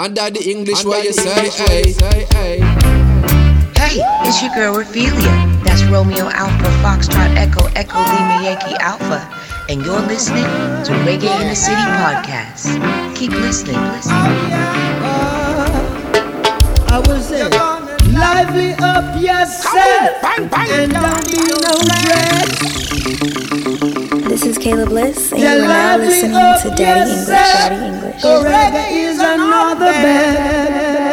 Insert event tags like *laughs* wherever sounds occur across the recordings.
And the English, what you say, hey, hey, Hey, it's your girl Raphelia. That's Romeo Alpha, Foxtrot Echo, Echo Lima Yankee Alpha. And you're listening to Reggae in the City podcast. Keep listening, listening. I will say, lively up yourself and don't be no dread. This is Caleb Bliss, and you are now listening to Daddy English. Daddy English. Reggae is another bed.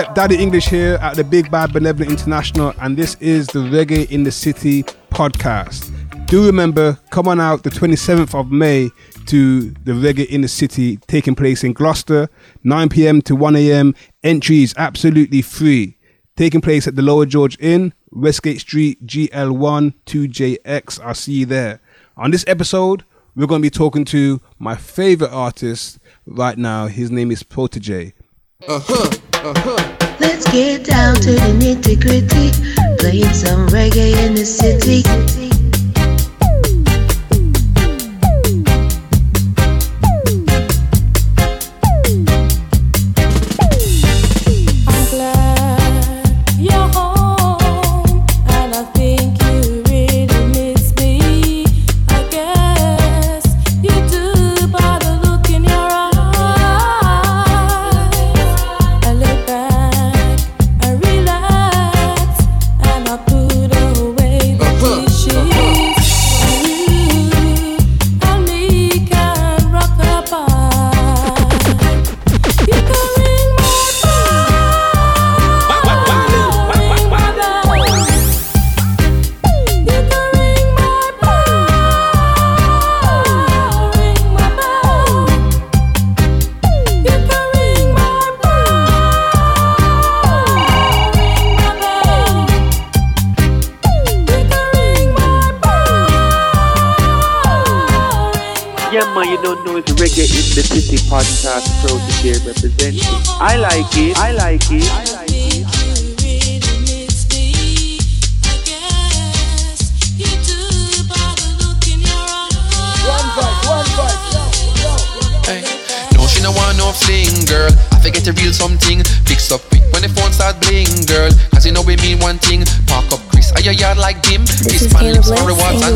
Yep, Daddy English here at the Big Bad Benevolent International, and this is the Reggae in the City podcast. Do remember, come on out the 27th of May to the Reggae in the City taking place in Gloucester, 9 pm to 1 am. Entry is absolutely free. Taking place at the Lower George Inn, Westgate Street, GL1 2JX. I'll see you there. On this episode, we're going to be talking to my favorite artist right now. His name is Protoje. Uh-huh. Uh-huh. Let's get down to the nitty gritty. Playing some reggae in the city.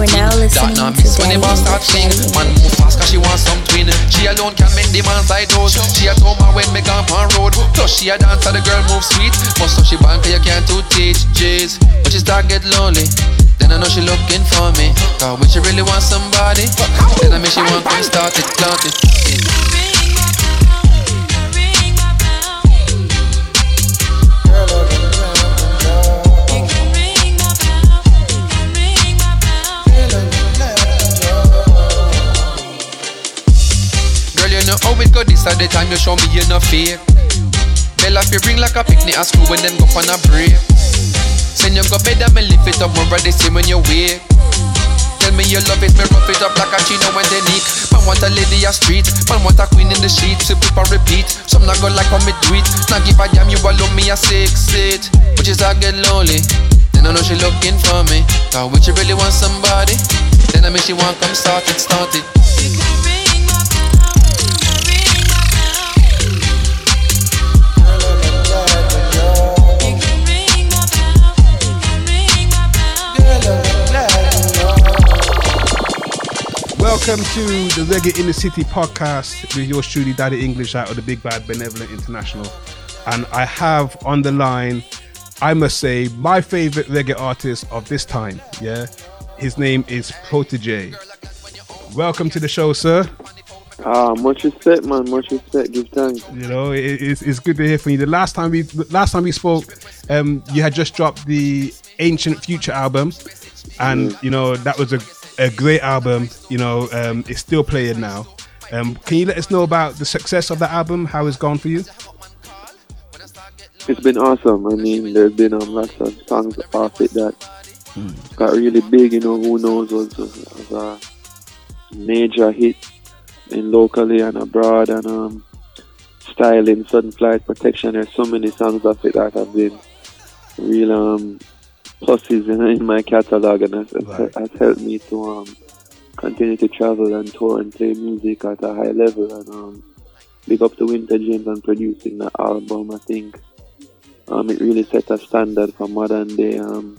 Are now listening to miss when the boss start. Daddy Man move fast cause she want some twin. She alone can make the man side those. She a told me when me gone on road. Plus she a dance and the girl move sweet. Most of she bank you can't to teach, jeez. But she start get lonely. Then I know she looking for me. Cause when she really want somebody, then I mean she want come start it, plant it. This at the time you show me you no fake. Bella fi bring like a picnic at school when them go on a break. Send you go bed and me lift it up more the same when you wake. Tell me you love it, me rough it up like a chino when they nick. Man want a lady a street, man want a queen in the sheets. Sip it and repeat. Some not go like how me do it. Not give a damn you alone me a six it. which she's I get lonely. Then I know she looking for me. Cause when she really want somebody, then I mean she want come start it, start it. Welcome to the Reggae in the City podcast with yours truly, Daddy English out of the Big Bad Benevolent International. And I have on the line, I must say, my favorite reggae artist of this time. Yeah. His name is Protoje. Welcome to the show, sir. Ah, much respect, man. Much respect. Give thanks. You know, it, it's, it's good to hear from you. The last time we last time we spoke, um, you had just dropped the Ancient Future album, and you know that was a, a great album. You know, um, it's still playing now. Um, can you let us know about the success of that album? How it's gone for you? It's been awesome. I mean, there's been um, lots of songs off it that got really big. You know, who knows was, was a major hit in locally and abroad, and um, styling, sudden flight protection. There's so many songs off it that have been real um, pluses in, in my catalog, and has, has helped me to um, continue to travel and tour and play music at a high level. And um, big up to Winta James on producing that album. I think um, it really set a standard for modern day um,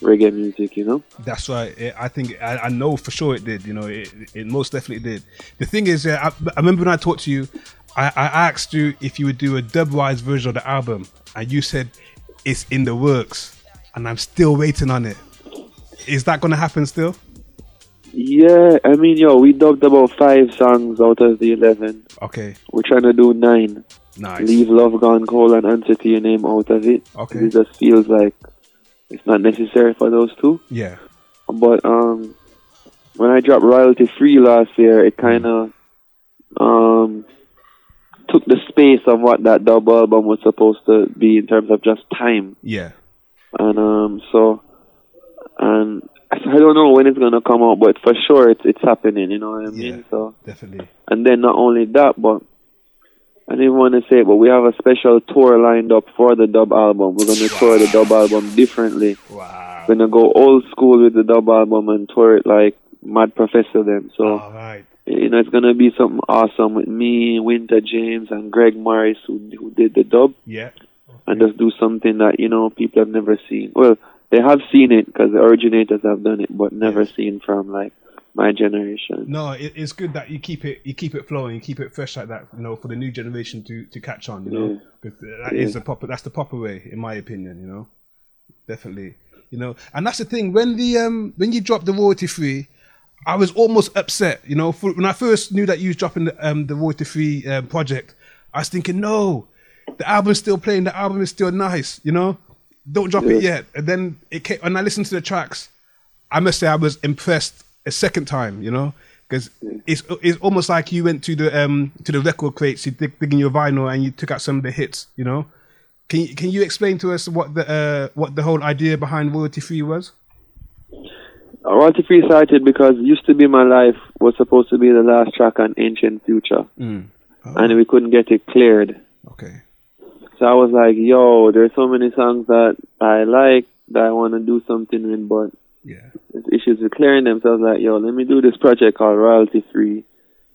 reggae music, you know? That's right. It, I think I, I know for sure it did. You know, it, it most definitely did. The thing is, uh, I, I remember when I talked to you, I, I asked you if you would do a dubwise version of the album, and you said it's in the works, and I'm still waiting on it. Is that going to happen still? Yeah, I mean, yo, we dubbed about five songs out of the 11. Okay, We're trying to do nine. nice. Leave Love Gone Cold and Answer to Your Name out of it. Okay. It just feels like it's not necessary for those two. Yeah, But um, when I dropped Royalty Free last year, it kind of um, took the space of what that double album was supposed to be in terms of just time. yeah, And um, so, and I don't know when it's gonna come out, but for sure it's it's happening. You know what I mean? Yeah. So, definitely. and then not only that, but I didn't want to say it, but we have a special tour lined up for the dub album. We're gonna tour the dub album differently. Wow. We're gonna go old school with the dub album and tour it like Mad Professor them. So All right. you know it's gonna be something awesome with me, Winta James, and Greg Morris who who did the dub, Yeah. And just do something that you know people have never seen. Well, they have seen it because the originators have done it, but never seen from like my generation. No, it, it's good that you keep it you keep it flowing, you keep it fresh like that. You know, for the new generation to to catch on. You know, Yeah. 'Cause that is the proper that's the proper way, in my opinion. You know, definitely. You know, and that's the thing when the um when you drop the royalty free. I was almost upset, you know. For, when I first knew that you was dropping the, um, the royalty free um, project, I was thinking, no, the album's still playing. The album is still nice, you know. Don't drop it yet. And then it came, when I listened to the tracks, I must say I was impressed a second time, you know, because it's it's almost like you went to the um to the record crates, you dig, digging your vinyl, and you took out some of the hits, you know. Can you, can you explain to us what the uh, what the whole idea behind royalty free was? Royalty Free started because Used to Be My Life was supposed to be the last track on Ancient Future, and we couldn't get it cleared. Okay. So I was like, yo, there's so many songs that I like that I want to do something with, but Yeah. issues with clearing them. So I was like, yo, let me do this project called Royalty Free,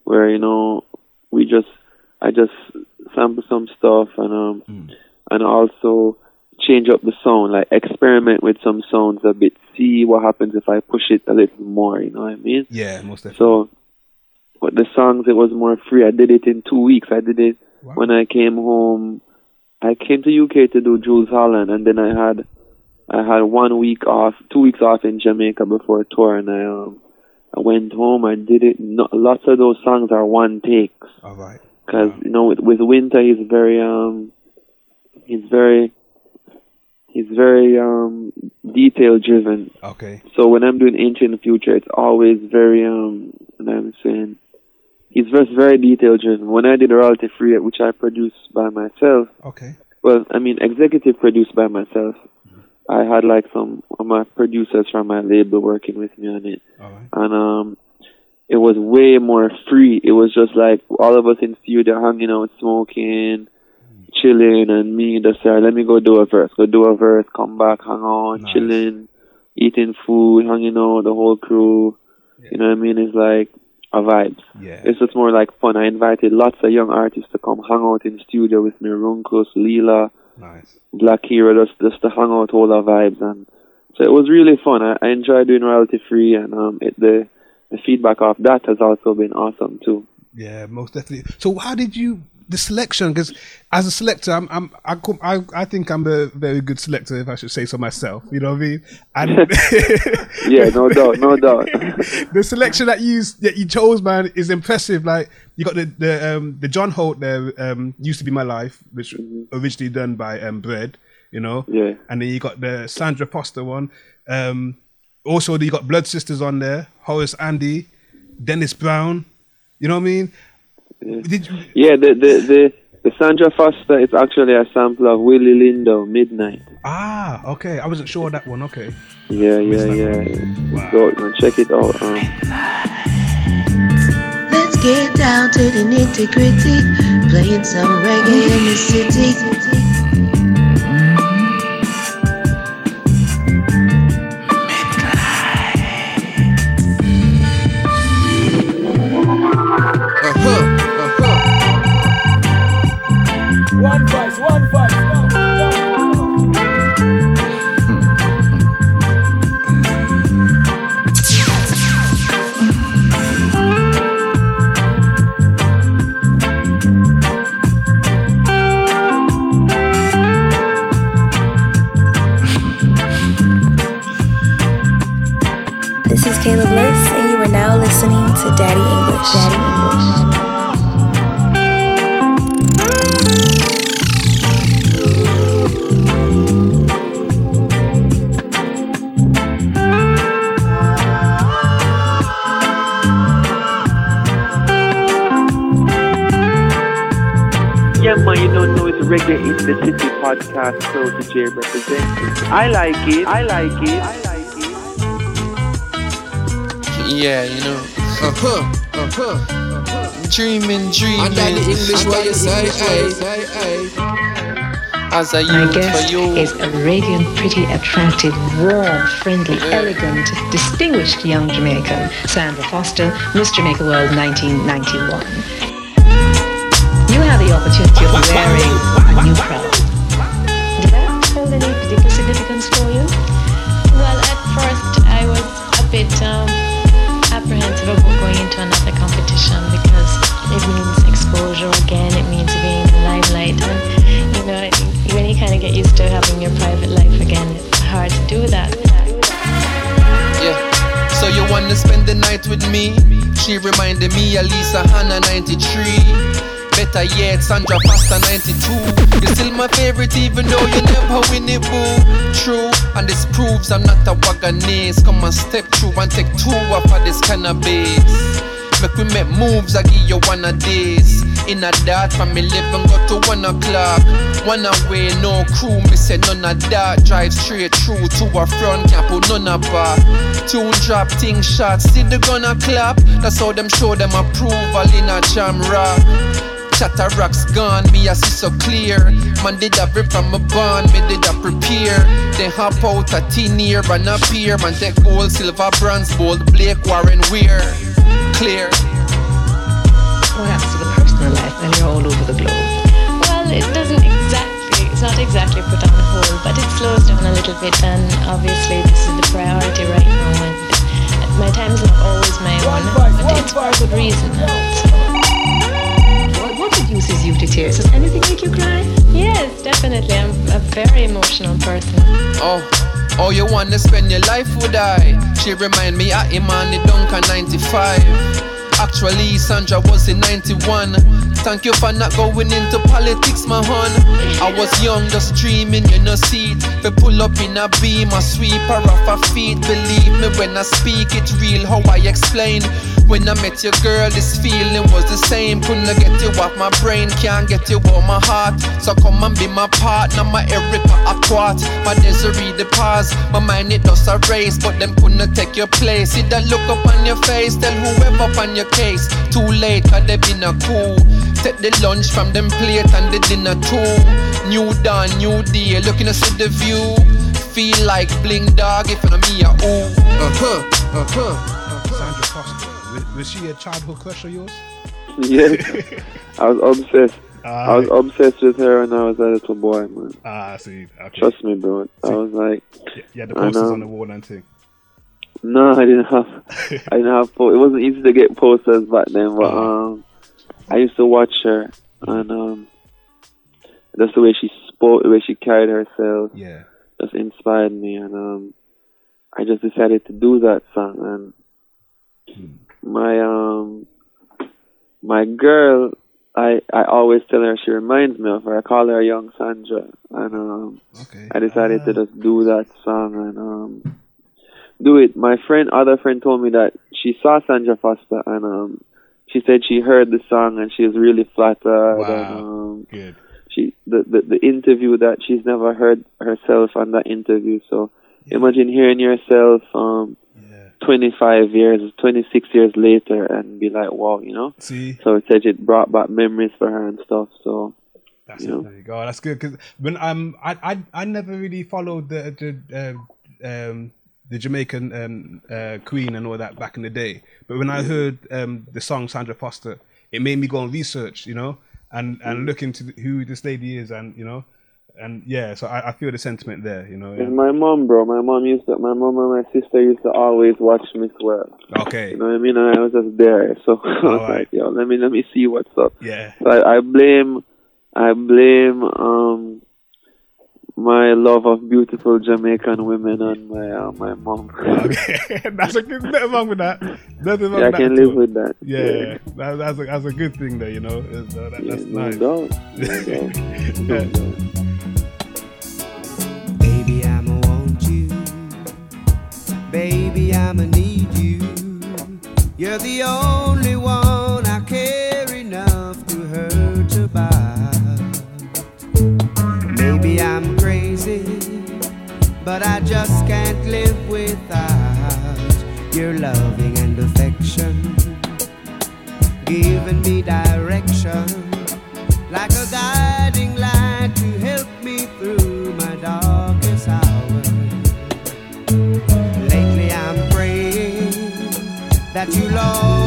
where, you know, we just, I just sample some stuff and, um, and also change up the sound, like experiment with some sounds a bit, see what happens if I push it a little more, you know what I mean? Yeah, most definitely. So, but the songs, it was more free. I did it in two weeks. I did it when I came home. I came to UK to do Jools Holland, and then I had I had one week off, two weeks off in Jamaica before a tour, and I um I went home. I did it. No, lots of those songs are one takes All right. because you know with, with Winta he's very um he's very he's very um detail driven. Okay. So when I'm doing ancient future, it's always very um. And I'm saying, he's just very detail driven. When I did a royalty free, which I produced by myself, Okay. well, I mean executive produced by myself. I had like some of my producers from my label working with me on it, right. and um, it was way more free. It was just like all of us in studio hanging out, smoking, chilling, and me just say, let me go do a verse, go do a verse, come back, hang out, Nice. chilling, eating food, hanging out, the whole crew. You know what I mean? It's like a vibes. Yeah. It's just more like fun. I invited lots of young artists to come hang out in the studio with me, Runkus, Leela, Nice. Black Hero, just just to hang out, all our vibes, and so it was really fun. I, I enjoyed doing royalty free, and um, it, the the feedback of that has also been awesome too. Yeah, most definitely. So how did you the selection because as a selector, I'm, I'm I, I I think I'm a very good selector if I should say so myself. You know what I mean? And *laughs* Yeah, no doubt, no doubt. *laughs* the selection that you that you chose, man, is impressive. Like you got the the um the John Holt there, um, used to be my life, which originally done by um Bread, you know. Yeah. And then you got the Sandra Foster one. Um, also you got Blood Sisters on there, Horace Andy, Dennis Brown. You know what I mean? Did you, Yeah, the the the, the Sandra Foster is actually a sample of Willie Lindo, Midnight. ah, okay. I wasn't sure of that one. Okay. Yeah, yeah, yeah. Wow. Dope, man. Check it out. Um, Let's get down to the nitty gritty, playing some reggae in the city. Reggae in the City podcast, so to J representing. I like it, I like it, I like it. Yeah, you know. *laughs* Uh-huh. Dreaming, dreaming. Under the English, what you say, hey. As I My use for guest you. is a radiant, pretty, attractive, warm, friendly, elegant, distinguished young Jamaican, Sandra Foster, Miss Jamaica World 1991. You have the opportunity of wearing a new crown. Did that hold any particular significance for you? Well, at first I was a bit um, apprehensive about going into another competition because it means exposure again. It means being in the limelight, and you know, when you kind of get used to having your private life again, it's hard to do that. Yeah. So you wanna spend the night with me? She reminded me of Lisa Hanna 93. Better yet, Sandra Foster 92. You're still my favorite even though you never win it, boo. True, and this proves I'm not a wagonese. Come on, step through and take two off of this cannabis. Make we make moves, I give you one of these. In a dart from 11 go to 1 o'clock. One away, no crew, me say none of that. Drive straight through to a front, can't put none of back. Tune drop, ting shots, see the gonna clap. That's how them show them approval in a jam rock. Chatter rocks gone, me I see so clear. Man did a rip from a bond, me did a prepare. Then hop out a tin year and appear. Man take gold, silver, bronze, gold, Blake, Warren, Weir. Clear. What happens to the personal life when you're all over the globe? Well, it doesn't exactly, it's not exactly put on hold, but it slows down a little bit, and obviously this is the priority right now. And my time's not always my own, but it's for a good reason. What, what reduces you to tears? Does anything make you cry? Yes, definitely. I'm a very emotional person. Oh, oh, you wanna spend your life with I? She remind me of Imani Duncan 95. Actually, Sandra was in 91. Thank you for not going into politics, my hon. I was young, just dreaming, you know, see it. We pull up in a beam, a sweeper off her feet. Believe me when I speak, it's real how I explain. When I met your girl, this feeling was the same. Couldn't get you off my brain, can't get you off my heart. So come and be my partner, my Erica Aquat, my Desiree the pause. My mind it does a race, but them couldn't take your place. See that look up on your face, tell whoever on your case. Too late, cause they been a cool. Take the lunch from them plate and the dinner too. New dawn, new day, looking to see the view. Feel like bling dog if I'm me a ooh. Uh huh, uh huh. Was, she a childhood crush of yours? Yeah, *laughs* I was obsessed. I was obsessed with her when I was a little boy, man. ah, I see. Okay. Trust me, bro. I was like, yeah, the posters on the wall and thing. no, I didn't have, *laughs* I didn't have. It wasn't easy to get posters back then, but um, I used to watch her and um, just the way she spoke, the way she carried herself, Yeah. just inspired me, and um, I just decided to do that song. And my um, my girl, I I always tell her she reminds me of her. I call her young Sandra, and um, Okay. I decided to just do that song and um, do it. My friend, other friend, told me that she saw Sandra Foster and um, she said she heard the song and she was really flattered. Wow. And, um, Good. she the, the the interview that she's never heard herself on that interview. So imagine hearing yourself um, 25 years, 26 years later, and be like, wow, you know. See. So it said it brought back memories for her and stuff. So That's you it. There you go. That's good because when um I I I never really followed the the uh, um the Jamaican um uh Queen and all that back in the day. But when I heard um the song Sandra Foster, it made me go and research, you know, and and look into who this lady is, and you know, and yeah. So I, I feel the sentiment there, you know. It's my mom, bro. My mom used to, my mom and my sister used to always watch me swear. Okay. You know what I mean? And I was just there. So *laughs* I was Alright. like, yo, let me, let me see what's up. Yeah. So I, I blame, I blame, um, my love of beautiful Jamaican women on my, uh, my mom. Okay. *laughs* that's a good. Nothing wrong with that. Nothing wrong Yeah, I with can that live all. with that. Yeah, Yeah. That, that's a that's a good thing, though. You know, that, that's no nice. doubt. No Baby, *laughs* Baby, I'ma need you. You're the only one I care enough to hurt about. Maybe I'm crazy, but I just can't live without your loving and affection. Giving me direction like a that you'll always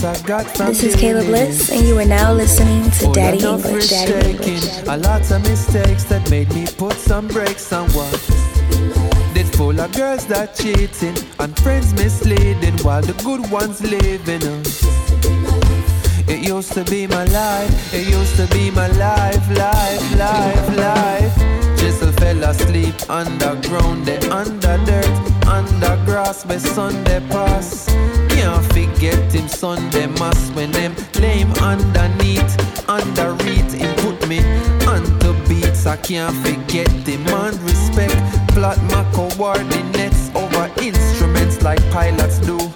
This is Caleb Bliss, and you are now listening to Daddy English. Daddy English. A lot of mistakes that made me put some brakes on what full of girls that cheating and friends misleading while the good ones living. It used to be my life, it used to be my life, life, life, life. Chisel fell asleep underground, they under dirt, under grass, Sunday pass. Can't forget him son Sunday mass when them lame underneath, under read him put me onto beats. I can't forget demand respect, plot my coordinates over instruments like pilots do.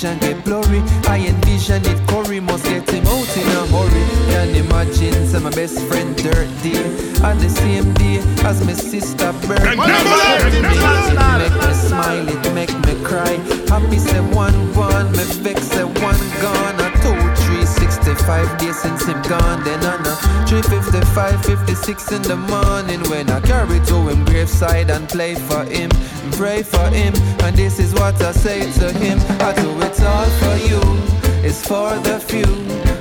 Vision get blurry, I envision it. Corey must get him out in a hurry. Can imagine say my best friend dirt deal on the same day as my sister birthday. It make me smile, it make me cry. Happy say one one, me vex say one gone. A two, three, sixty-five days since him gone. Then on a three fifty-five, fifty-six in the morning when I carry to him graveside and play for him, pray for him. And this is what I say to him: I do it all for you. It's for the few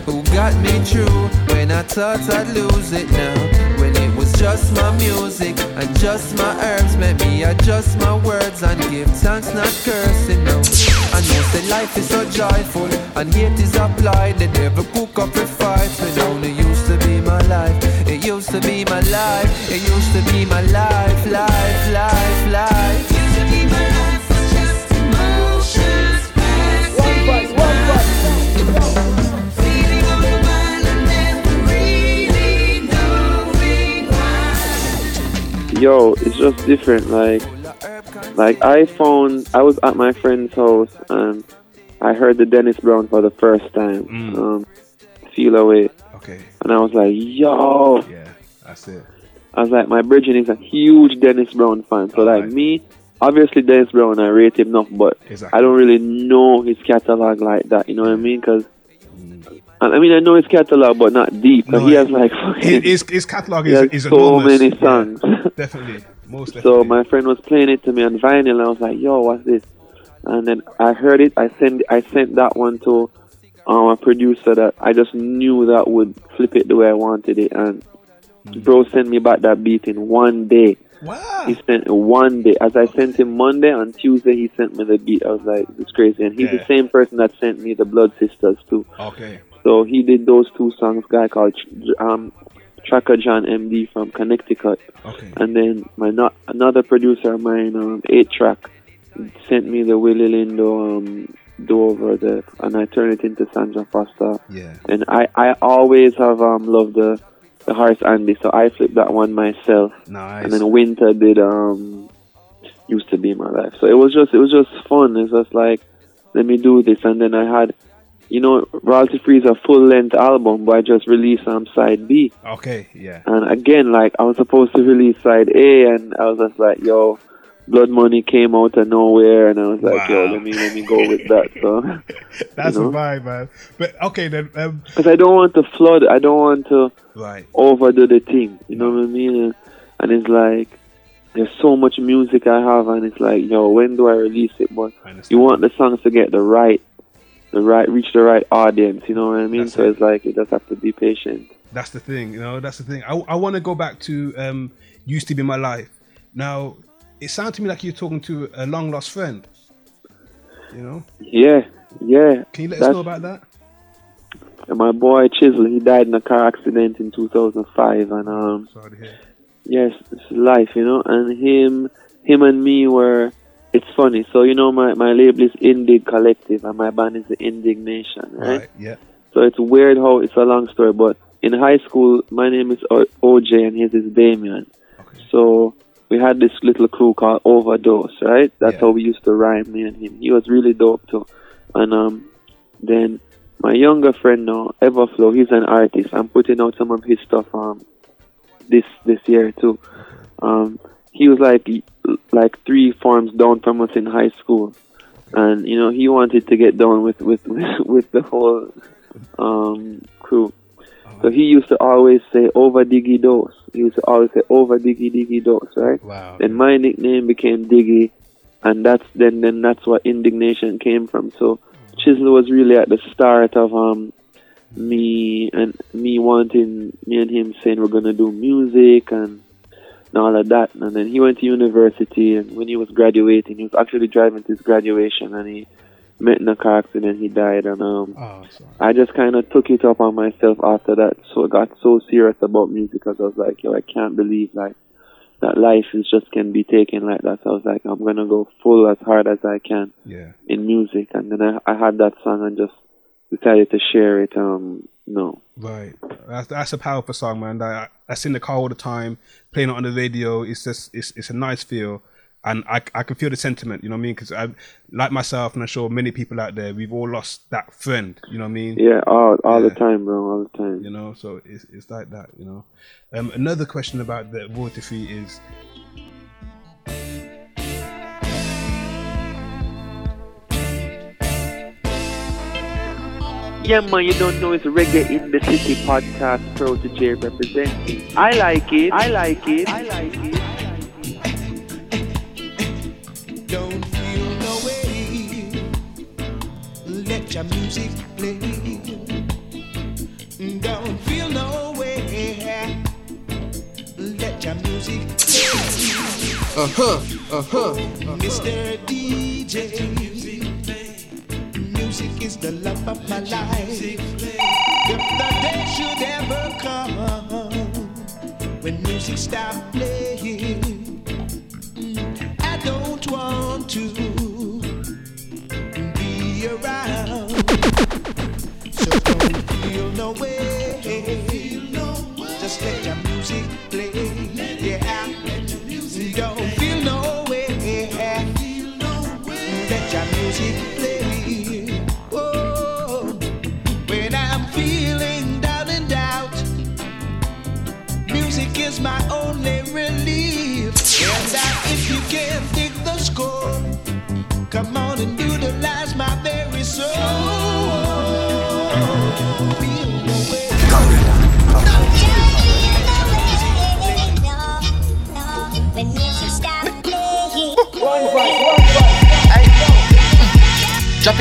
who got me through when I thought I'd lose it now. Just my music and just my herbs, Make me adjust my words and give thanks, not cursing. No, I you say life is so joyful and hate is applied. They never cook up a fight when only used to be my life. It used to be my life. It used to be my life, life, life, life. Yo, it's just different. Like, like I found I was at my friend's house and I heard the Dennis Brown for the first time. Um, Feel away. Okay. And I was like, yo. Yeah, that's it. I was like, my brethren is a huge Dennis Brown fan. So like me, obviously Dennis Brown, I rate him enough, but Exactly. I don't really know his catalog like that. You know what I mean? Because I mean, I know his catalog, but not deep. No, he has like his, his, his catalog he is, has is so enormous. many songs. *laughs* definitely, most definitely. So my friend was playing it to me on vinyl, and I was like, "Yo, what's this?" And then I heard it. I sent I sent that one to um, a producer that I just knew that would flip it the way I wanted it, and bro sent me back that beat in one day. Wow. He sent it one day. As I sent him Monday, on Tuesday he sent me the beat. I was like, "It's crazy." And he's Yeah. the same person that sent me the Blood Sisters too. Okay. So he did those two songs. Guy called um, Tracker John MD from Connecticut. Okay. And then my not another producer of mine, um, Eight Track, sent me the Willie Lindo um, do over the, and I turned it into Sandra Foster. Yeah. And I, I always have um loved the the Horace Andy, so I flipped that one myself. Nice. And then Winta did um used to be my life. So it was just it was just fun. It's just like let me do this, and then I had. You know, Royalty Free is a full length album, but I just released um, side B. Okay. Yeah. And again, like I was supposed to release side A, and I was just like, "Yo, Blood Money came out of nowhere," and I was like, "Yo, let me let me go with that." So, *laughs* That's you know? a vibe, man. But okay then. Um, because I don't want to flood, I don't want to Right. overdo the thing. You know what I mean? And, and it's like there's so much music I have, and it's like, yo, when do I release it? But you want the songs to get the right, the right, reach the right audience. You know what I mean? so it's like you just have to be patient. That's the thing, you know. That's the thing. I, I want to go back to um, used to be my life. Now, it sounds to me like you're talking to a long lost friend. You know. Yeah, yeah. Can you let us know about that? My boy Chisel, he died in a car accident in 2005, and um, Sorry to hear. yes, it's life, you know. And him, him and me were. It's funny. So you know, my my label is Indig Collective, and my band is the Indiggnation, right? Right. Yeah. So it's weird how it's a long story, but in high school, my name is O- OJ and his is Damien. So we had this little crew called Overdose, right? That's how we used to rhyme, me and him. He was really dope too. And um, then my younger friend now, Everflow, he's an artist. I'm putting out some of his stuff um this this year too. Um, he was like like three forms down from us in high school, and you know he wanted to get down with with *laughs* with the whole um crew. So he used to always say over diggy dose. He used to always say over diggy diggy dose, right? Wow. Then my nickname became Diggy, and that's then then that's what Indiggnation came from. So Chisel was really at the start of um me and me wanting me and him saying we're gonna do music and and all of that. And then he went to university, and when he was graduating, he was actually driving to his graduation, and he met in a car accident. He died, and um, Oh, I just kind of took it up on myself after that. So I got so serious about music because I was like, yo, I can't believe like that life is just can be taken like that. So I was like, I'm gonna go full as hard as I can Yeah. in music, and then I, I had that song and just decided to share it. Um, no. Right. That's, that's a powerful song, man. That, I in the car all the time, playing it on the radio. It's just, it's, it's a nice feel. And I, I can feel the sentiment, you know what I mean? Because I, like myself, and I'm sure many people out there, we've all lost that friend, you know what I mean? Yeah, all all Yeah. the time, bro, all the time. You know, so it's, it's like that, you know. Um, another question about the royalty fee is Yeah, man, you don't know it's Reggae in the City podcast, Protoje representing. I like it. I like it. I like it. Don't feel no way. Let your music play. Don't feel no way. Let your music play. Uh huh. Uh huh. Mr. DJ. Is the love of my life. If the day should ever come when music stop playing,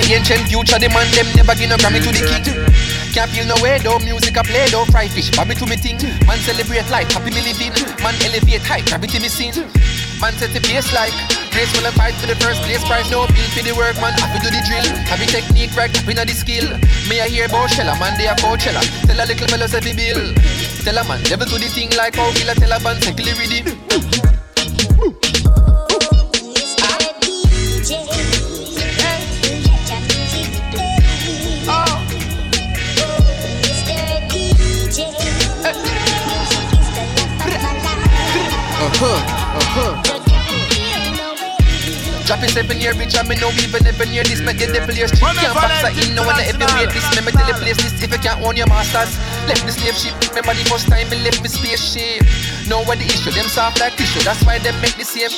Ancient future, the man them never give no Grammy to the kid. Can't feel no way though, music I play though, fry fish, bobby to me thing. Man celebrate life, happy me living. Man elevate high, gravity me sin. Man set the pace like Grace will fight for the first place prize, no bill for the work, man. Happy do the drill, happy technique, right, happy know the skill. May I hear about Shella, man, they a Coachella. Tell a little fellow say bill. Tell a man, never do the thing like how Villa tell a secondly ready. Uh-huh, Drop it seven year rich, I me know even never near this, me get the place. Can't box that in, no one ever wait this. Me me tell the place this, if you can't own your masters, left the slave ship. Remember the first time me left me spaceship. Know what the issue, them soft like tissue, that's why them make the same.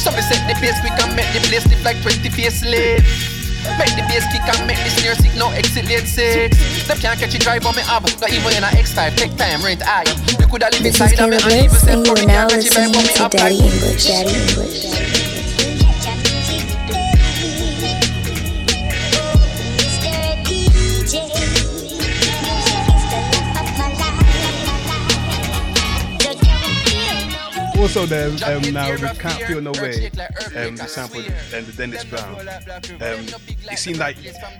So me set the pace quick and make the place live like 20 face slave. Make the bass kick and make the snare sick, no excellent six. Them can't catch a drive on me up, not even in a X5, take time, rent high. You coulda live This is inside of me Caleb and even Bliss, say and you for are me now can't catch a listening vibe on me to up Daddy English. Daddy English. Also, there um, now we can't feel no way. Um, the sample and the Dennis Brown. Um, it seemed like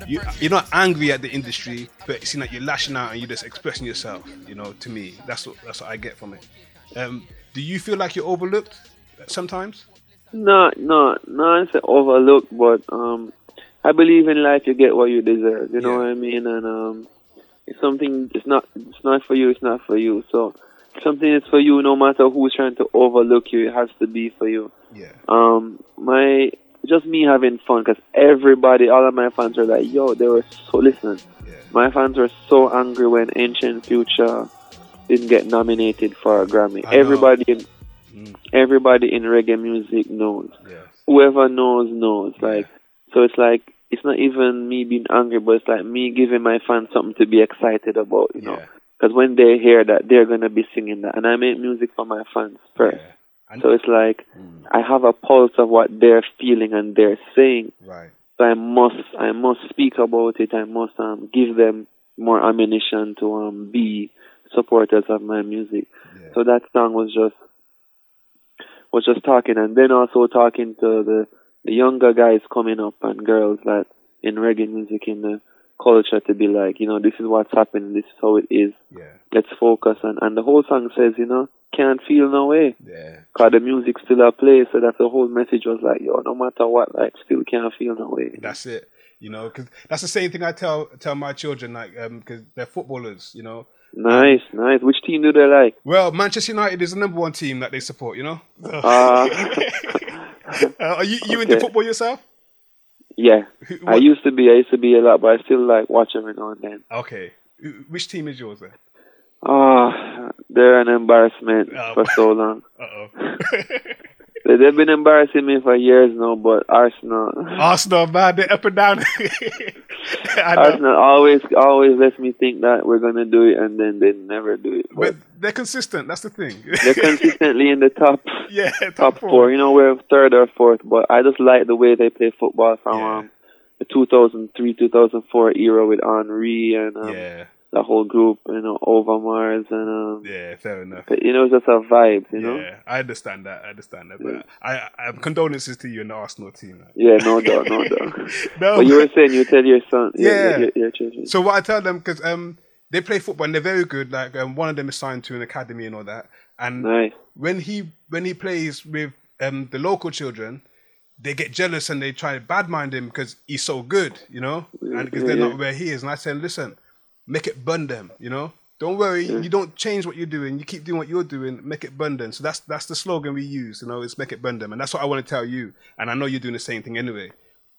you, you're not angry at the industry, but it seemed like you're lashing out and you're just expressing yourself. You know, to me, that's what that's what I get from it. Um, do you feel like you're overlooked sometimes? No, no, no, it's overlooked, but um, I believe in life. You get what you deserve. You know what I mean? And um, it's something. It's not. It's not for you. It's not for you. So something is for you. No matter who's trying to overlook you, it has to be for you. Yeah. Um, my just me having fun because everybody, all of my fans were like, "Yo," they were so listen. My fans were so angry when Ancient Future didn't get nominated for a Grammy. I. Everybody, in, everybody in reggae music knows. Whoever knows knows. Like, so it's like it's not even me being angry, but it's like me giving my fans something to be excited about. You know, because when they hear that, they're gonna be singing that, and I make music for my fans first. So it's like I have a pulse of what they're feeling and they're saying. Right. So I must I must speak about it. I must um give them more ammunition to um be supporters of my music. So that song was just was just talking and then also talking to the the younger guys coming up and girls that in reggae music in the culture to be like, you know, this is what's happening, this is how it is. Yeah. Let's focus and and the whole song says, you know, can't feel no way. Yeah. Cause the music still a play, so that the whole message was like, yo, no matter what, like, still can't feel no way. That's it. You know, because that's the same thing I tell tell my children, like, because they're footballers. You know. Nice, nice. Which team do they like? Well, Manchester United is the number one team that they support. You know. Uh, *laughs* *laughs* Uh, are you you into football yourself? Yeah, I used to be. I used to be a lot, but I still like watch every now and then. Okay. Which team is yours then? Ah, they're an embarrassment Oh. for so long. Uh oh. *laughs* *laughs* They- They've been embarrassing me for years now, but Arsenal, Arsenal, man, they're up and down. *laughs* Arsenal always, always lets me think that we're gonna do it, and then they never do it. But they're consistent. That's the thing. They're *laughs* consistently in the top, *laughs* Yeah, top four. You know, we're third or fourth, but I just like the way they play football from um, the 2003, 2004 era with Henry and um, Yeah. The whole group. You know, Overmars and um, Yeah, fair enough. you know, it's just a vibe. You know. Yeah, I understand that. I understand that. But I, I condolences to you and the Arsenal team. man. Yeah, no doubt, no doubt. *laughs* No, but you were saying you tell your son, your, Yeah. your, your children. So what I tell them because um they play football and they're very good. Like um, one of them is signed to an academy and all that. And Nice. when he when he plays with um the local children, they get jealous and they try to badmind him because he's so good, you know, and because they're Yeah. not where he is. And I said, listen, make it bun them, you know. Don't worry, you don't change what you're doing. You keep doing what you're doing. Make it bun them. So that's that's the slogan we use, you know. It's make it bun them, and that's what I want to tell you. And I know you're doing the same thing anyway.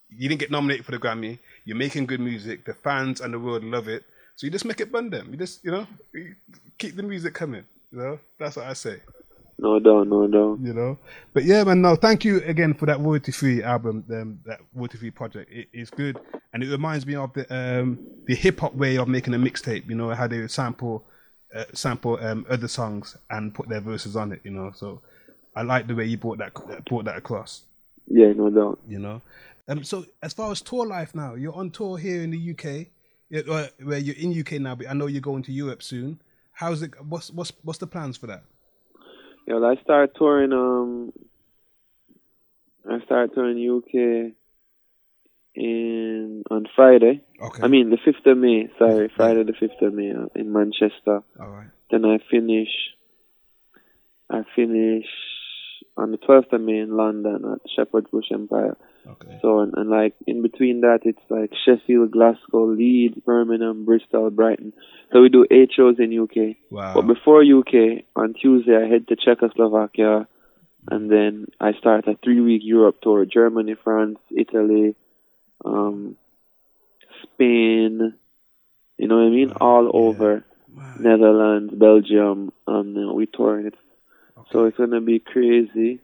You didn't get nominated for the Grammy. You're making good music. The fans and the world love it. So you just make it bun them. You just, you know, keep the music coming. You know, that's what I say. No doubt, no doubt. You know, but yeah, man. No, thank you again for that royalty free album, um, that royalty free project. It's good, and it reminds me of the um, the hip hop way of making a mixtape. You know, how they would sample uh, sample um, other songs and put their verses on it. You know, so I like the way you brought that brought that across. Yeah, no doubt. You know, um, so as far as tour life now, you're on tour here in the UK, uh, where you're in UK now, but I know you're going to Europe soon. How's it? What's what's what's the plans for that? Well, I started touring. Um, I started touring UK in on Friday. Okay. I mean the fifth of May. Sorry, Friday the fifth of May uh, in Manchester. All right. Then I finish. I finish on the twelfth of May in London at Shepherd's Bush Empire. Okay. So and, and like in between that, it's like Sheffield, Glasgow, Leeds, Birmingham, Bristol, Brighton. So we do eight shows in UK. Wow. But before UK, on Tuesday I head to Czechoslovakia, and then I start a three-week Europe tour: Germany, France, Italy, um, Spain. You know what I mean? All over Netherlands, Belgium, and we tour. It's so it's gonna be crazy,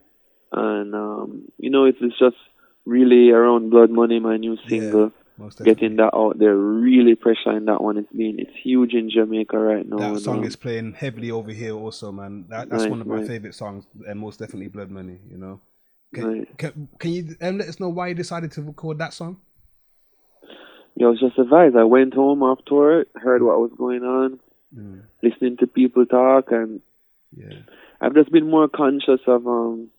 and um, you know it's, it's just really around Blood Money, my new single. most Getting that out there, really pressuring that one. It's been it's huge in Jamaica right now. That song um, is playing heavily over here also, man. That, that's Nice, one of my nice. favorite songs, and most definitely Blood Money. You know. Can, Nice. can, can you um, let us know why you decided to record that song? Yeah, it was just a vibe. I went home after it, heard what was going on, listening to people talk, and Yeah. I've just been more conscious of um,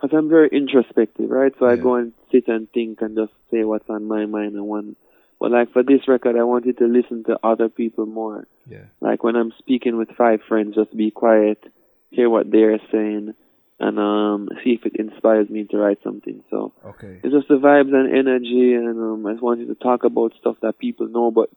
because I'm very introspective, right? So I go and sit and think and just say what's on my mind and one. But like for this record, I wanted to listen to other people more. Yeah. Like when I'm speaking with five friends, just be quiet, hear what they're saying, and um, see if it inspires me to write something. So Okay. it's just the vibes and energy, and um, I just wanted to talk about stuff that people know, but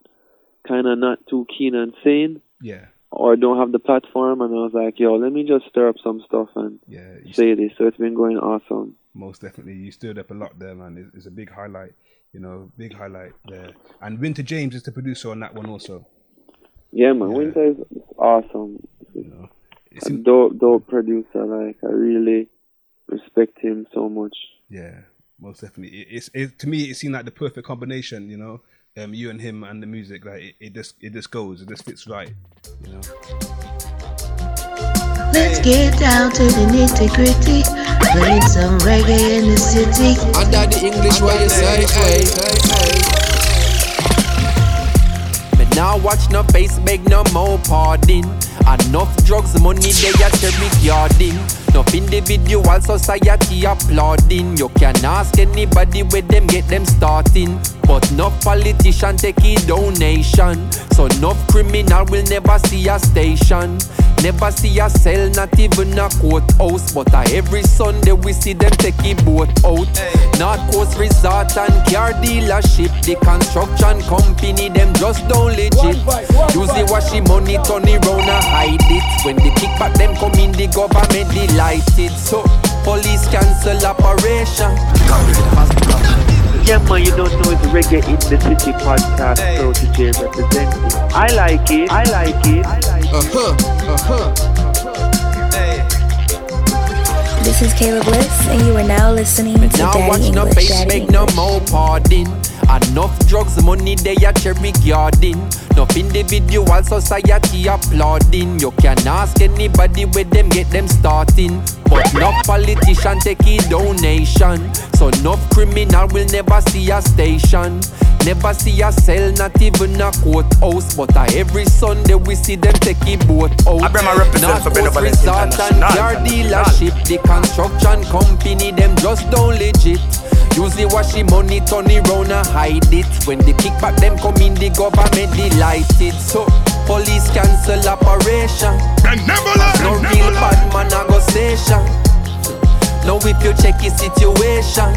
kind of not too keen on saying, Yeah. Or don't have the platform. And I was like, yo, let me just stir up some stuff and Yeah. Say this. So it's been going awesome. Most definitely, you stirred up a lot there, man. It's, it's a big highlight, you know, big highlight there. And Winta James is the producer on that one also. Yeah, man, Winta is awesome. You know, it's a dope, dope producer. Like I really respect him so much. Yeah, most definitely. It, it's it, to me, it seemed like the perfect combination. You know, um, you and him and the music. Like it, it just it just goes. It just fits right. You know. Let's get down to the nitty gritty. Playing some reggae in the city. Under the English, what you say? Hey, Me now watch no face, beg no more pardon. Enough drugs, money they a termic yarding. Enough individual society applauding. You can ask anybody where them get them starting. But no politician take a donation. So no criminal will never see a station. Never see a cell, not even a courthouse. But a every Sunday we see them take a boat out. North Coast Resort and car dealership. The construction company, them just don't legit. Usually wash the money, turn it round and hide it. When the kickback them come in, the government delighted. So police cancel operation. Yeah, man, you don't know it's Reggae in the City podcast. So to J representing. I like it. I like it. Uh huh. Uh huh. This is Kayla Bliss, and you are now listening to Now Daddy watch no English. face, Daddy beg no more pardon. Enough drugs, money they a cherry garden. Enough individual society applauding. You can ask anybody where them get them starting. But no politician take a donation. So no criminal will never see a station. Never see a cell, not even a courthouse. But a every Sunday we see them take a boat out. I bring my represent for North Coast Benevolence Resort and car dealership. The construction company, them just don't legit. Usually wash the money, turn it round and hide it. When the kickback them come in, the government delighted. So police cancel operation. No real bad man a go station. Now if you check the situation.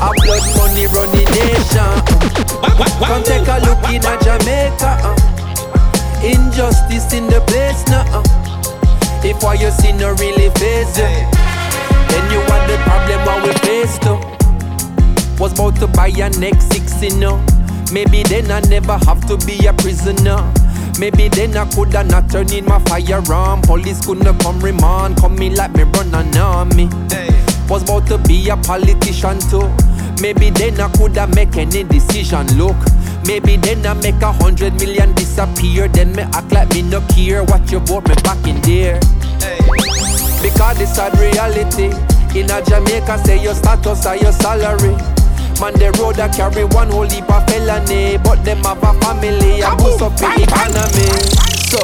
A blood money running nation. Come take a look in a Jamaica. uh. Injustice in the place now. uh. If what you see no really face you, then you are the problem what we face too. Was about to buy a next six, you know. Maybe then I never have to be a prisoner. Maybe then I coulda not turn in my firearm. Police couldn't come remand, come me like me run an army. Was about to be a politician too. Maybe then I coulda make any decision. Look, maybe then I make a hundred million disappear. Then me act like me no care what you bought me back in there. Because this sad reality. In a Jamaica, say your status or your salary. Man, the road a carry one whole heap of felony, but them have a family and boost up the economy. So,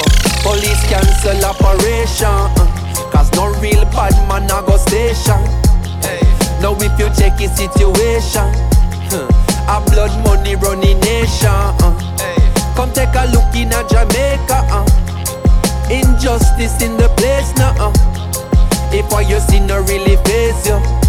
police cancel operation, uh, cause no real bad man a go station. Now if you check his situation, huh, a blood money running nation. Uh, come take a look in a Jamaica. Uh, injustice in the place now. Uh, if what you see no really face you.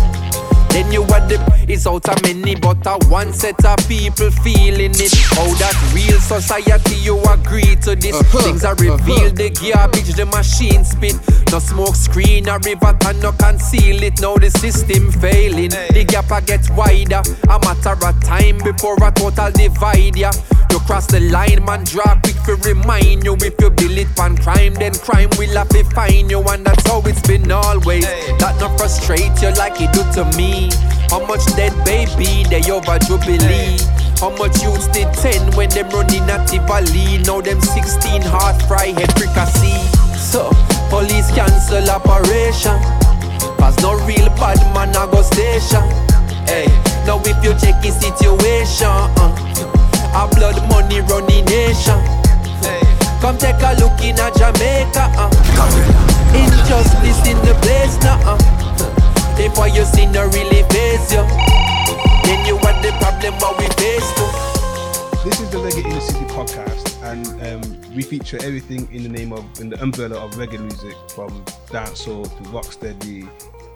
Then you are the it's out of many, but a one set of people feeling it. How that real society you agree to this? Uh-huh, Things are revealed, the garbage, the machine spit. No smoke screen, a river and no conceal it. Now the system failing, the gap a get wider. A matter of time before a total divide ya. You cross the line, man, draw quick to remind you. If you bill it on crime, then crime will have to find you, and that's how it's been always. That not frustrate you like it do to me. How much dead baby they over Jubilee? How much youths did 10 when them running at Tivoli? Now them 16 hard fry fricassee. So, police cancel operation. Cause no real bad man a go station. Hey, now if you check the situation, uh, a blood money running nation. Come take a look in a Jamaica. Uh. Injustice in the place now. Uh. If what you see no really face you, then you are the problem what we face too. This is the Reggae in the City podcast, and um, we feature everything in the name of, in the umbrella of reggae music, from dancehall to rocksteady,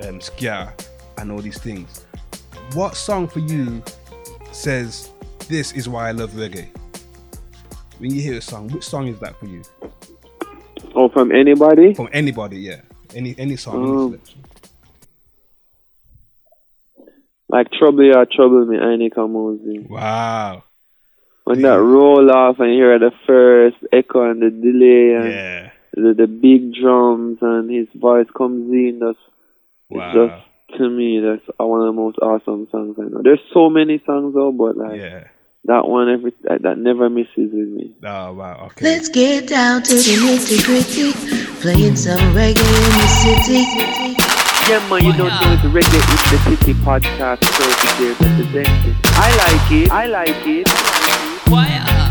um, ska, and all these things. What song for you says this is why I love reggae? When you hear a song, which song is that for you? Oh, from anybody? From anybody, yeah, any any song. any Um, Like Trouble Ya Trouble Me, Ini Kamoze. Wow. When that roll off and you hear the first echo and the delay and Yeah. the, the big drums and his voice comes in, that's Wow. it's just to me that's one of the most awesome songs I know. There's so many songs though, but like Yeah. that one every that, that never misses with me. Oh wow. Okay. Let's get down to the nitty gritty, playing some reggae in the city. Yeah, man, you don't know it's Reggae is the City podcast, so it's there representing. I like it. I like it. Down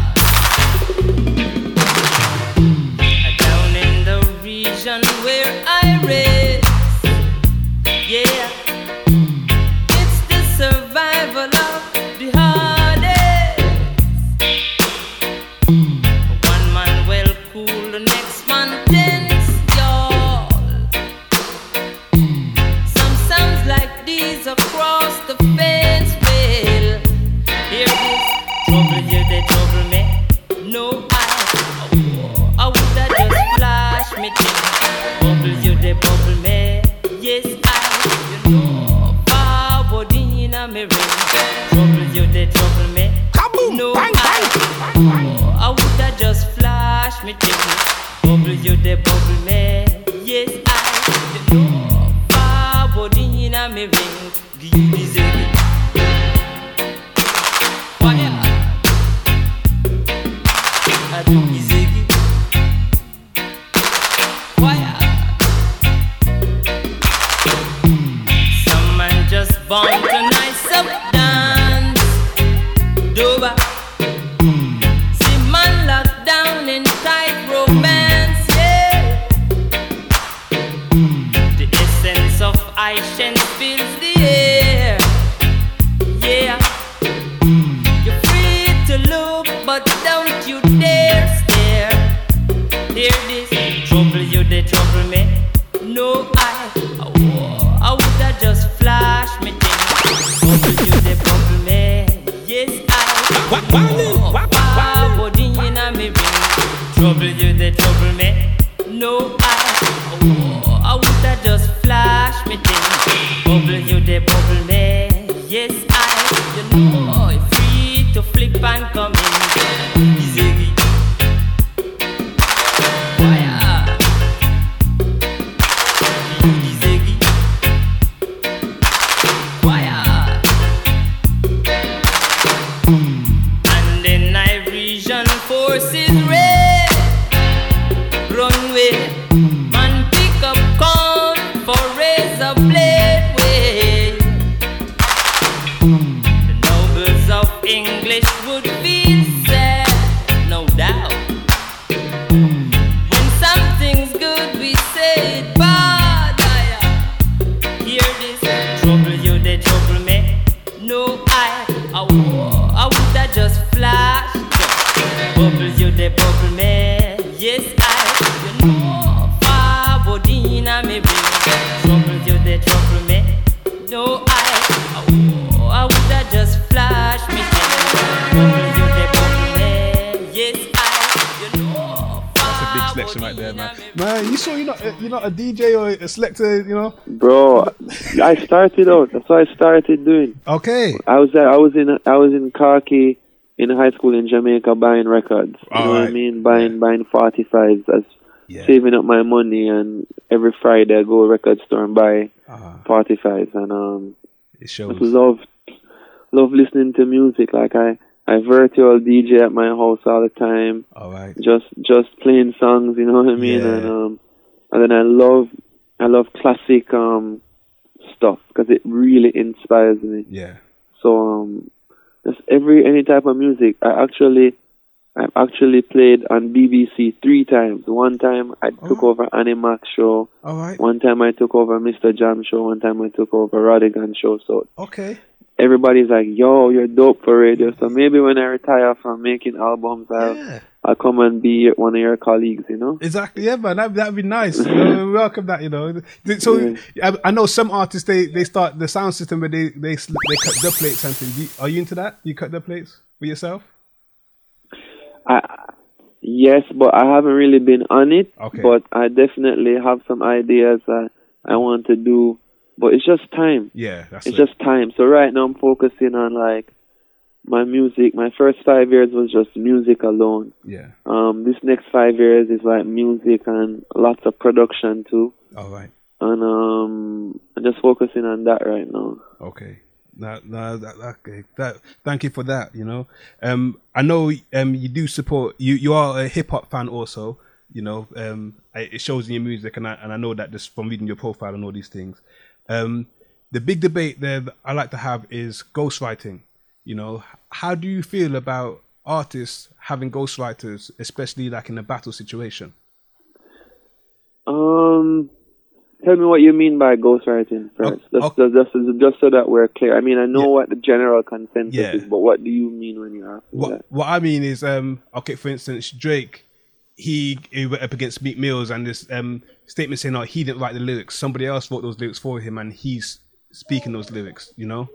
a selector, you know? Bro, I started out. That's what I started doing. Okay. I was I was in I was in Khaki in high school in Jamaica buying records. You know what I mean? Buying buying forty fives as saving up my money and every Friday I go to record store and buy forty fives and um It shows. just love love listening to music. Like I I virtual DJ at my house all the time. All right. Just just playing songs, you know what I mean? Yeah. And um and then I love I love classic um stuff because it really inspires me. Yeah. So um, just every any type of music. I actually I've actually played on BBC three times. One time I took over Annie Mac's show. All right. One time I took over Mr. Jam show. One time I took over Rodigan show. So Okay. everybody's like, "Yo, you're dope for radio." So maybe when I retire from making albums, I'll I'll come and be one of your colleagues. You know? Exactly, yeah, man. That that'd be nice. You know, welcome that. You know, so I, I know some artists they, they start the sound system where they they they cut the plates and things. You- Are you into that? You cut the plates for yourself? I yes, but I haven't really been on it. Okay. But I definitely have some ideas that I want to do. But it's just time. Yeah, that's it's it. just time. So right now I'm focusing on like my music. My first five years was just music alone. Yeah. Um, this next five years is like music and lots of production too. All right. And um, I'm just focusing on that right now. Okay. No, no, that, okay. That, thank you for that. You know, um, I know um, you do support. You, you are a hip hop fan also. You know, um, it shows in your music, and I and I know that just from reading your profile and all these things. Um, the big debate there that I like to have is ghostwriting. You know, how do you feel about artists having ghostwriters, especially like in a battle situation? Um, tell me what you mean by ghostwriting first. Just, just, just, just so that we're clear. I mean, I know what the general consensus Yeah. is, but what do you mean when you ask me What that? what I mean is, um, okay, for instance, Drake, he, he went up against Meek Mills and this um statement saying, "Oh, he didn't write the lyrics. Somebody else wrote those lyrics for him, and he's speaking those lyrics." You know,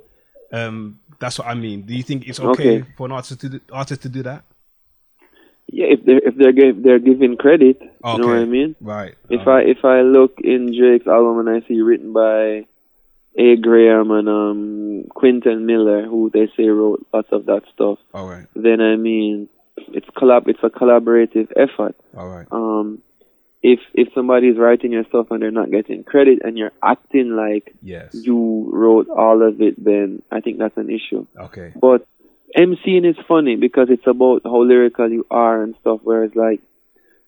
um, that's what I mean. Do you think it's okay, Okay. for an artist to do, artist to do that? Yeah, if they're if they're give, they're giving credit, you know what I mean. Right. If I if I look in Drake's album and I see written by A. Graham and um Quentin Miller, who they say wrote lots of that stuff, All right. then I mean it's collab it's a collaborative effort. All right. Um, if if somebody is writing your stuff and they're not getting credit and you're acting like Yes. you wrote all of it, then I think that's an issue. Okay. But MCing is funny because it's about how lyrical you are and stuff. Whereas like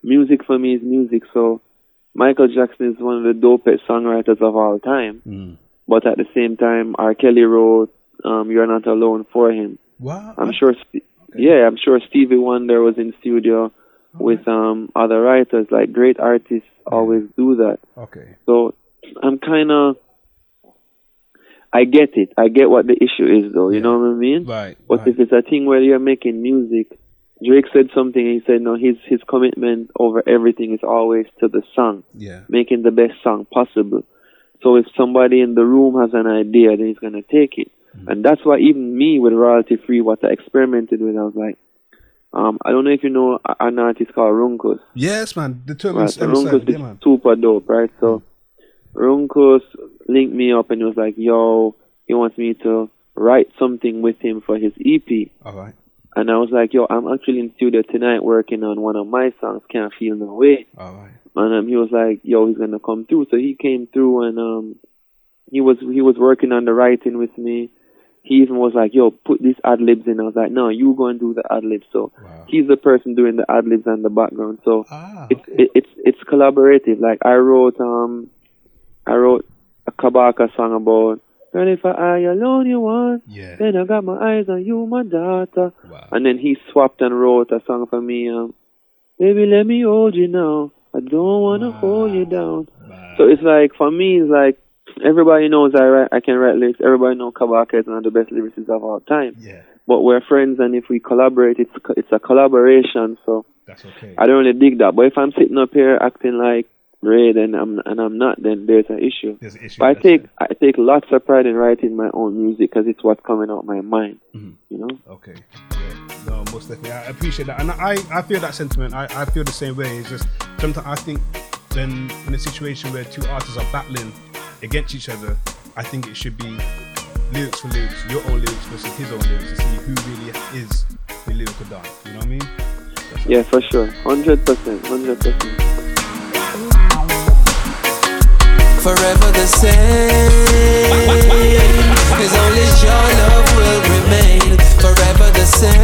music for me is music. So Michael Jackson is one of the dopest songwriters of all time. Mm. But at the same time, R. Kelly wrote um, "You're Not Alone" for him. Wow. I'm sure. St- Yeah, I'm sure Stevie Wonder was in studio with um other writers. Like great artists always do that. Okay. So I'm kind of. I get it. I get what the issue is, though. You know what I mean? Right. But if it's a thing where you're making music, Drake said something. He said, "No, his his commitment over everything is always to the song, Yeah. making the best song possible." So if somebody in the room has an idea, then he's gonna take it, and that's why even me with royalty free, what I experimented with, I was like, um, I don't know if you know a- an artist called Runkus. Yes, man. Right, Determined. so um, Runkus seven, yeah, super dope, right? So Runkus linked me up and he was like, "Yo, he wants me to write something with him for his EP." All right. And I was like, "Yo, I'm actually in studio tonight working on one of my songs, Can't Feel No Way." All right. And um, he was like, "Yo, he's gonna come through." So he came through and um, he was he was working on the writing with me. He even was like, "Yo, put these ad libs in." I was like, "No, you go and do the ad libs." So he's the person doing the ad libs and the background. So it's it, it's it's collaborative. Like I wrote um, I wrote a Kabaka song about. Girl, if I alone you want, yeah. then I got my eyes on you, my daughter. And then he swapped and wrote a song for me. Um, Baby, let me hold you now. I don't wanna hold you down. So it's like for me, it's like everybody knows I write, I can write lyrics. Everybody knows Kabaka is one of the best lyricists of all time. Yeah. But we're friends, and if we collaborate, it's it's a collaboration. So That's okay. I don't really dig that. But if I'm sitting up here acting like Ray, then I'm and I'm not, then there's an issue. There's an issue. But I take I take lots of pride in writing my own music because it's what's coming out my mind. Mhm. You know. Okay. Yeah. No, most definitely. I appreciate that. And I, I feel that sentiment. I, I feel the same way. It's just sometimes I think then in a situation where two artists are battling against each other, I think it should be lyrics for lyrics, your own lyrics versus his own lyrics to see who really is the lyrical don. You know what I mean? Yeah, for sure. Hundred percent. Hundred percent. forever the same. As only your love will remain forever the same.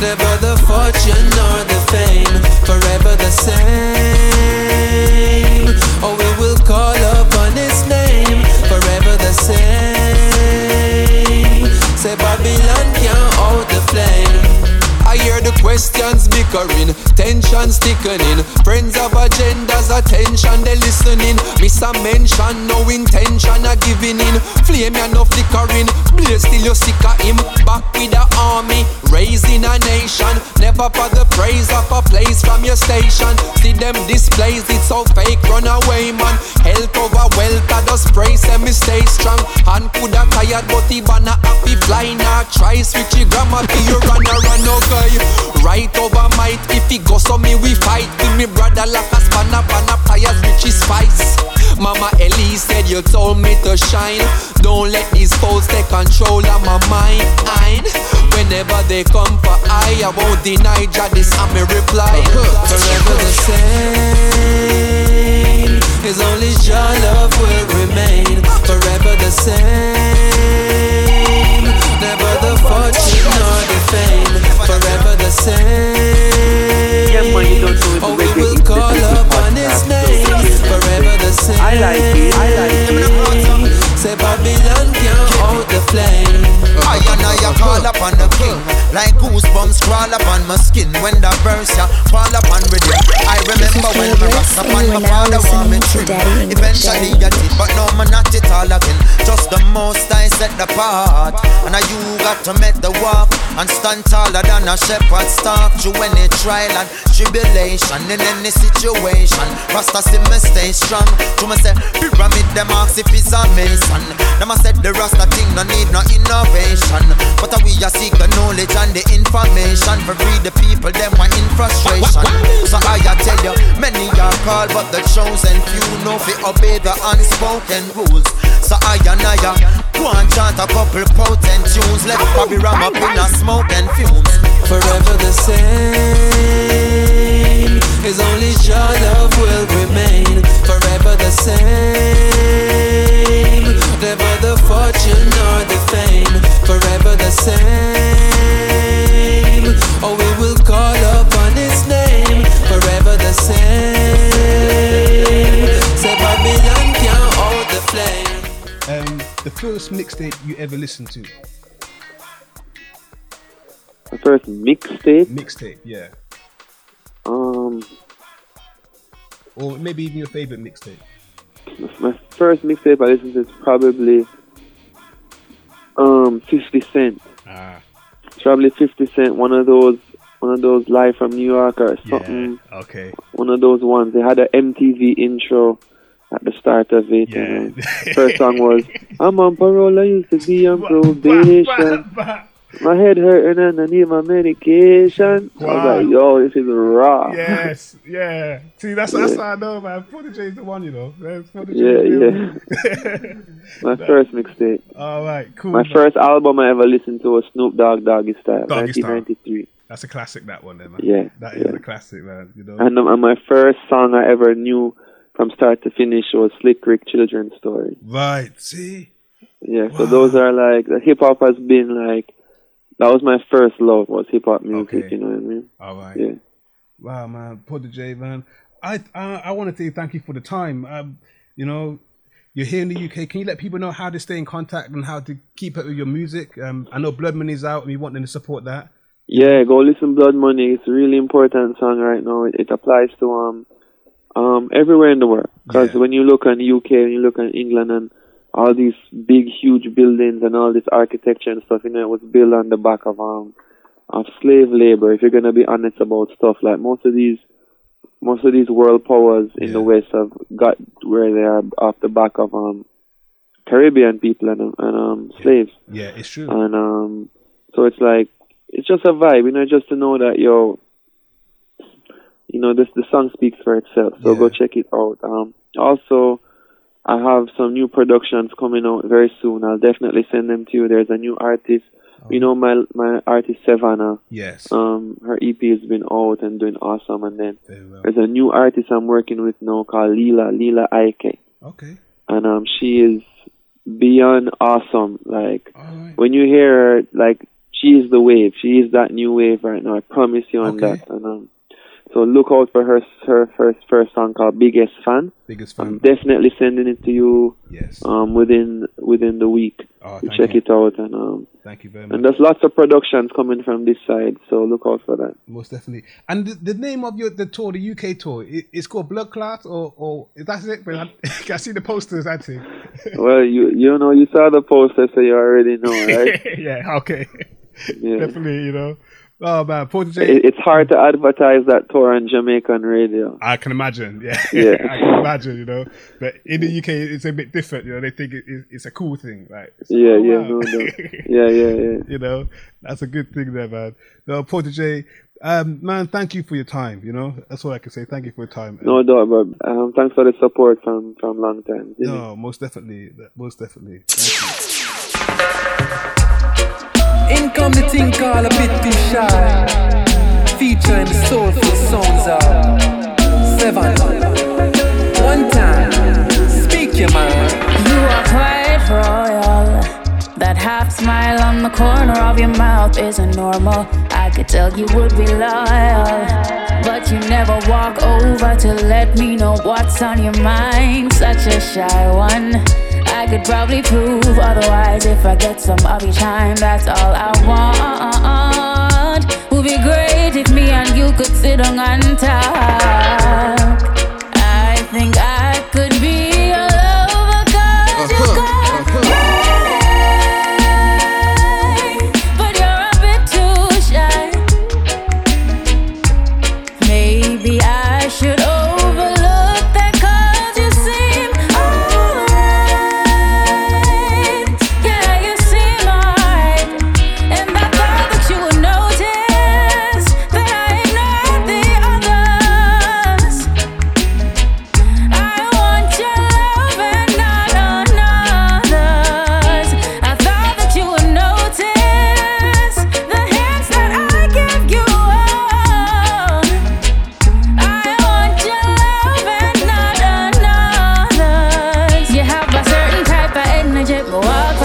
Never the fortune nor the fame, forever the same. I hear the questions bickering, tension thickening. Friends of agendas, attention, they listening. Miss a mention, no intention of giving in. Flame ya no flickering, blaze still you sick of him. Back with the army, raising a nation. Never for the praise of a place from your station. See them displays, it's so fake, run away man. Health over wealth, I just praise them, me stay strong. Hand coulda tired, but the banner happy fly now. Try switch your grammar, be your runner, run guy. Right over might, if he goes on me we fight. With me brother like a spanner, banner fires which is spice. Mama Ellie said you told me to shine. Don't let these foes take control of my mind. Whenever they come for I, I won't deny Jah. This I'm a reply. Forever the same. As only your love will remain. Forever the same. Never the fortune nor the fame. Forever the same. Oh, we will call upon His name. Forever the same. I like it. I like it. Say Babylon can't hold the flame. I and I call upon the king. Like goosebumps crawl upon my skin When the verse ya fall upon rhythm. I remember when my rocks upon my father want me trim Eventually I did but now me not it all again. Just the most I set the part. And now you got to make the walk And stand taller than a shepherd stalk Through any trial and tribulation In any situation. Rasta see me stay strong. To me say pyramid them ask if it's a mason Them a said the Rasta thing no need no innovation But we a seek the knowledge and the information For free the people them were in frustration So I tell you many are called but the chosen few know fi obey the unspoken rules So I and I go and chant a couple potent tunes Let Bobby ram up in a smoke and fumes Forever the same. As only your love will remain. Forever the same. First mixtape you ever listened to? The first mixtape. Mixtape, yeah. Um, Or maybe even your favorite mixtape. my first mixtape I listened to is probably um 50 Cent. Ah. Probably 50 Cent. One of those. One of those live from New York or something. Yeah, Okay. One of those ones. They had an MTV intro at the start of it. and, uh, first song was I'm on parole. I used to be on probation. My head hurting and I need my medication. I was like, yo, this is raw. Yes, yeah. See, that's that's how I know, man. Protoje is the one, you know. Yeah, yeah. *laughs* My first mixtape. All right, cool. My man. first album I ever listened to was Snoop Dogg Doggy Style, Doggy Style. 1993. That's a classic, that one, then, man. Yeah, that is yeah. a classic, man. You know. And, um, and my first song I ever knew from start to finish was Slick Rick Children's Story. Right. See. Yeah, so those are like the hip hop has been like that was my first love was hip hop music. Okay. You know what I mean? All right. Yeah. Wow, man, Protoje, man. I uh, I want to say thank you for the time. Um, you know, you're here in the UK. Can you let people know how to stay in contact and how to keep up with your music? Um, I know Blood Money's out, and we want them to support that. Yeah, go listen Blood Money. It's a really important song right now. It, it applies to um Um, everywhere in the world. Because when you look on the UK and you look on England and all these big, huge buildings and all this architecture and stuff, you know, it was built on the back of um of slave labor. If you're gonna be honest about stuff, like most of these most of these world powers in the West have got where they are off the back of um Caribbean people and, and um slaves. Yeah, it's true. And um, so it's like it's just a vibe, you know, just to know that yo, you know, this the song speaks for itself. So go check it out. Um, also, I have some new productions coming out very soon. I'll definitely send them to you. There's a new artist. You know my my artist Sevana. Yes. Um, her EP has been out and doing awesome. And then there's a new artist I'm working with now called Lila Lila Ike. Okay. And um, she is beyond awesome. Like when you hear her, like she is the wave. She is that new wave right now. I promise you on that. And um, so look out for her her first first song called Biggest Fan. Biggest Fan. I'm definitely sending it to you. Yes. Um, within within the week. Oh, check you. it out and um. Thank you very much. And there's lots of productions coming from this side, so look out for that. Most definitely. And the, the name of your the tour, the UK tour, it, it's called Blood Clot, or or is that it? But I, *laughs* I see the posters. I think. *laughs* well, you you know you saw the poster, so you already know, right? *laughs* yeah. Okay. Yeah. Definitely. You know. Oh man, Protoje. It, it's hard to advertise that tour on Jamaican radio. I can imagine. Yeah. *laughs* Yeah. I can imagine. You know. But in the UK, it's a bit different. You know, they think it, it, it's a cool thing. Like. Yeah, oh, yeah, wow. no, no. *laughs* Yeah, yeah, yeah. you know, that's a good thing there, man. No, Protoje. Um, man, thank you for your time. You know, that's all I can say. Thank you for your time. No doubt, but um, thanks for the support from from long time. No, most definitely, most definitely. In come the thing called a bit too shy. Featuring the soulful sounds of Seven. One time, speak your mind. You are quite royal. That half smile on the corner of your mouth isn't normal. I could tell you would be loyal. But you never walk over to let me know what's on your mind. Such a shy one. I could probably prove otherwise if I get some of your time. That's all I want. Would be great if me and you could sit on and talk.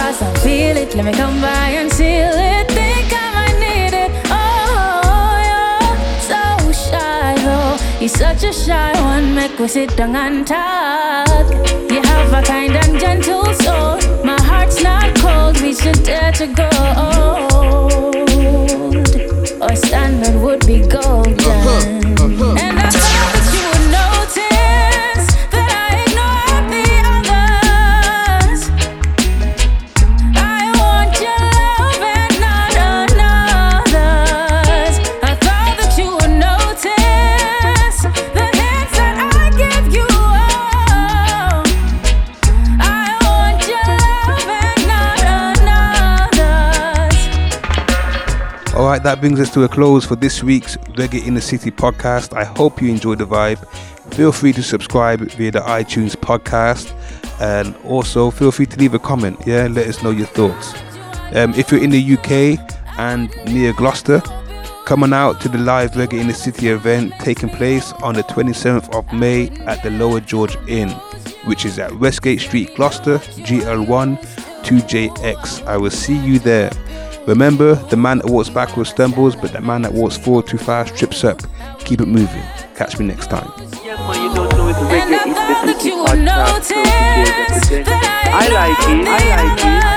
Walk past feel it. Let me come by and seal it. Think I might need it. Oh, you're so shy, though. You're such a shy one. Make we sit down and talk. You have a kind and gentle soul. My heart's not cold. We should dare to go. Our standard would be golden. Uh-huh. Uh-huh. And I that brings us to a close for this week's Reggae in the City podcast. I hope you enjoyed the vibe. Feel free to subscribe via the iTunes podcast, and also feel free to leave a comment. Yeah, let us know your thoughts. Um, if you're in the UK and near Gloucester, come on out to the live Reggae in the City event taking place on the 27th of May at the Lower George Inn, which is at Westgate Street, Gloucester, GL1 2JX. I will see you there. Remember, the man that walks backwards stumbles, but the man that walks forward too fast trips up. Keep it moving. Catch me next time. I like it. I like it.